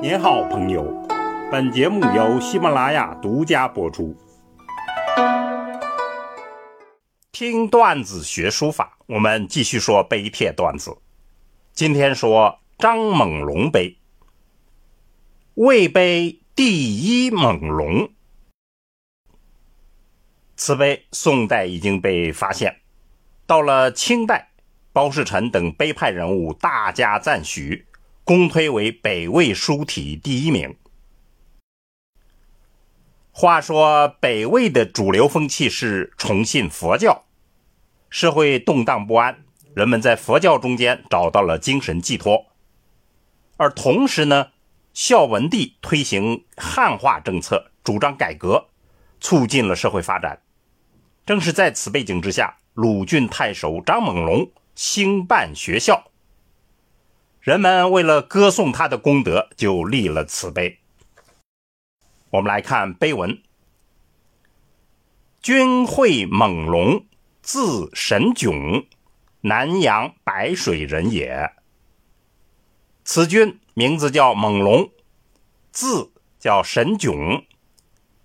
您好，朋友。本节目由喜马拉雅独家播出。听段子学书法，我们继续说碑帖段子。今天说张猛龙碑。魏碑第一猛龙，此碑宋代已经被发现，到了清代，包世臣等碑派人物大加赞许。公推为北魏书体第一名。话说北魏的主流风气是崇信佛教，社会动荡不安，人们在佛教中间找到了精神寄托。而同时呢，孝文帝推行汉化政策，主张改革，促进了社会发展。正是在此背景之下，鲁郡太守张猛龙兴办学校。人们为了歌颂他的功德，就立了此碑。我们来看碑文：“君会猛龙，字神炯，南阳白水人也。此君名字叫猛龙，字叫神炯，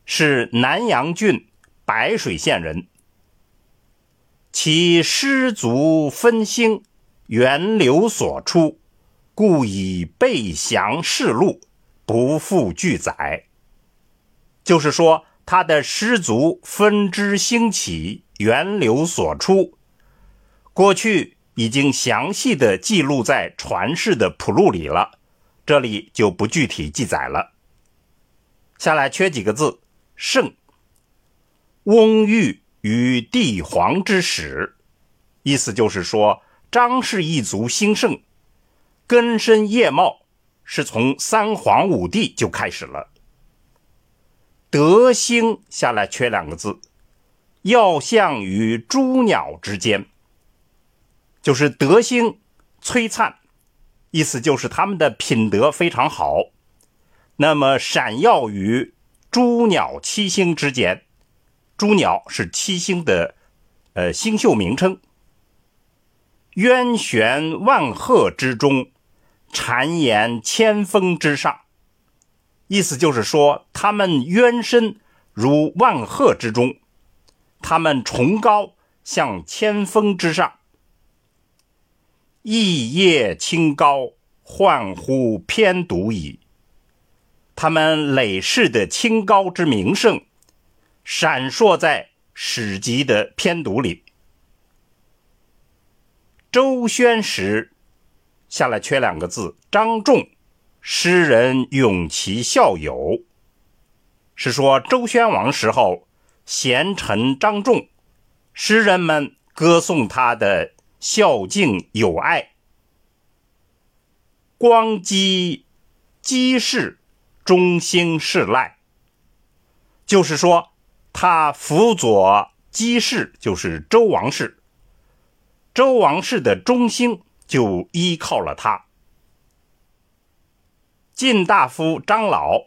是南阳郡白水县人。其师族分兴，源流所出。”故以背详事录，不复具载。就是说，他的师族分支兴起，源流所出，过去已经详细的记录在传世的谱录里了，这里就不具体记载了。下来缺几个字，盛。翁玉与帝皇之始，意思就是说，张氏一族兴盛。根深叶茂，是从三皇五帝就开始了。德兴下来缺两个字，要相于诸鸟之间，就是德兴璀璨，意思就是他们的品德非常好。那么闪耀于诸鸟七星之间，诸鸟是七星的呃星宿名称。渊玄万壑之中。谗言千峰之上，意思就是说，他们渊深如万壑之中，他们崇高像千峰之上。异业清高，焕乎偏独矣。他们累世的清高之名声，闪烁在史籍的偏读里。周宣时。下来缺两个字，张仲，诗人咏其孝友，是说周宣王时候贤臣张仲，诗人们歌颂他的孝敬友爱。光姬姬氏中兴世赖，就是说他辅佐姬氏，就是周王室，周王室的中兴。就依靠了他。晋大夫张老，《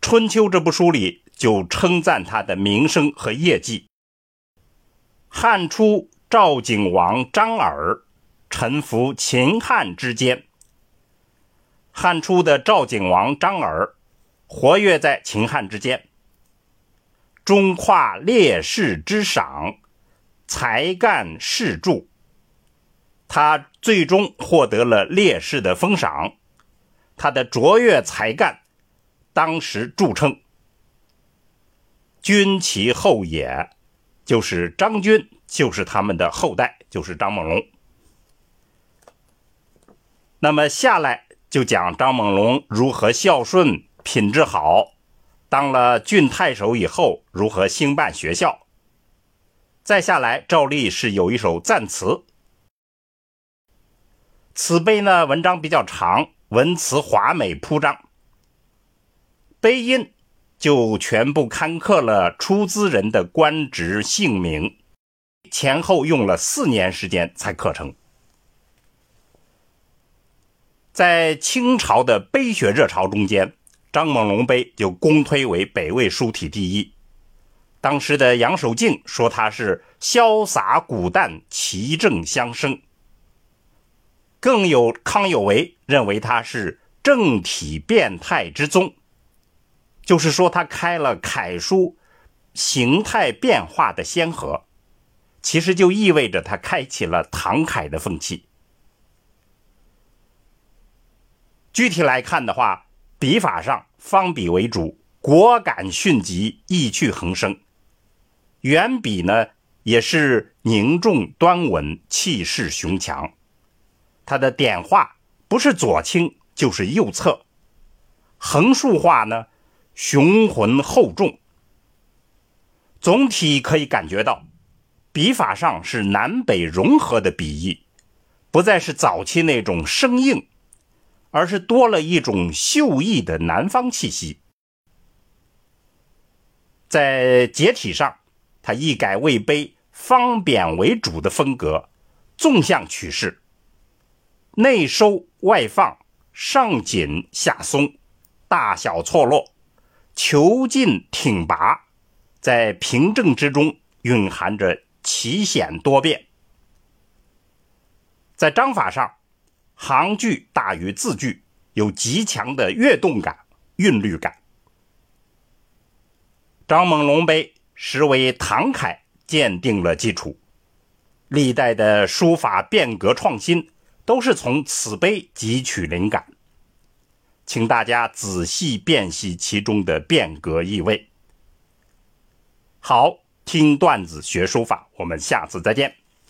春秋》这部书里就称赞他的名声和业绩。汉初赵景王张耳臣服秦汉之间。汉初的赵景王张耳活跃在秦汉之间，中跨烈士之赏，才干世著。他最终获得了烈士的封赏，他的卓越才干，当时著称。君其后也，就是张军，就是他们的后代，就是张猛龙。那么下来就讲张猛龙如何孝顺、品质好，当了郡太守以后如何兴办学校。再下来，照例是有一首赞词。此碑呢，文章比较长，文辞华美铺张。碑音就全部刊刻了出资人的官职姓名，前后用了四年时间才刻成。在清朝的碑学热潮中间，张猛龙碑就公推为北魏书体第一。当时的杨守敬说他是潇洒古淡，奇正相生。更有康有为认为他是正体变态之宗，就是说他开了楷书形态变化的先河，其实就意味着他开启了唐楷的风气。具体来看的话，笔法上方笔为主，果敢迅疾，意趣横生；圆笔呢，也是凝重端稳，气势雄强。它的点画不是左倾就是右侧，横竖画呢雄浑厚重。总体可以感觉到，笔法上是南北融合的笔意，不再是早期那种生硬，而是多了一种秀逸的南方气息。在结体上，它一改魏碑方扁为主的风格，纵向取势。内收外放，上紧下松，大小错落，遒劲挺拔，在平正之中蕴含着奇险多变。在章法上，行距大于字距，有极强的跃动感、韵律感。张猛龙碑实为唐楷鉴定了基础，历代的书法变革创新。都是从此碑汲取灵感，请大家仔细辨析其中的变革意味。好，听段子学书法，我们下次再见。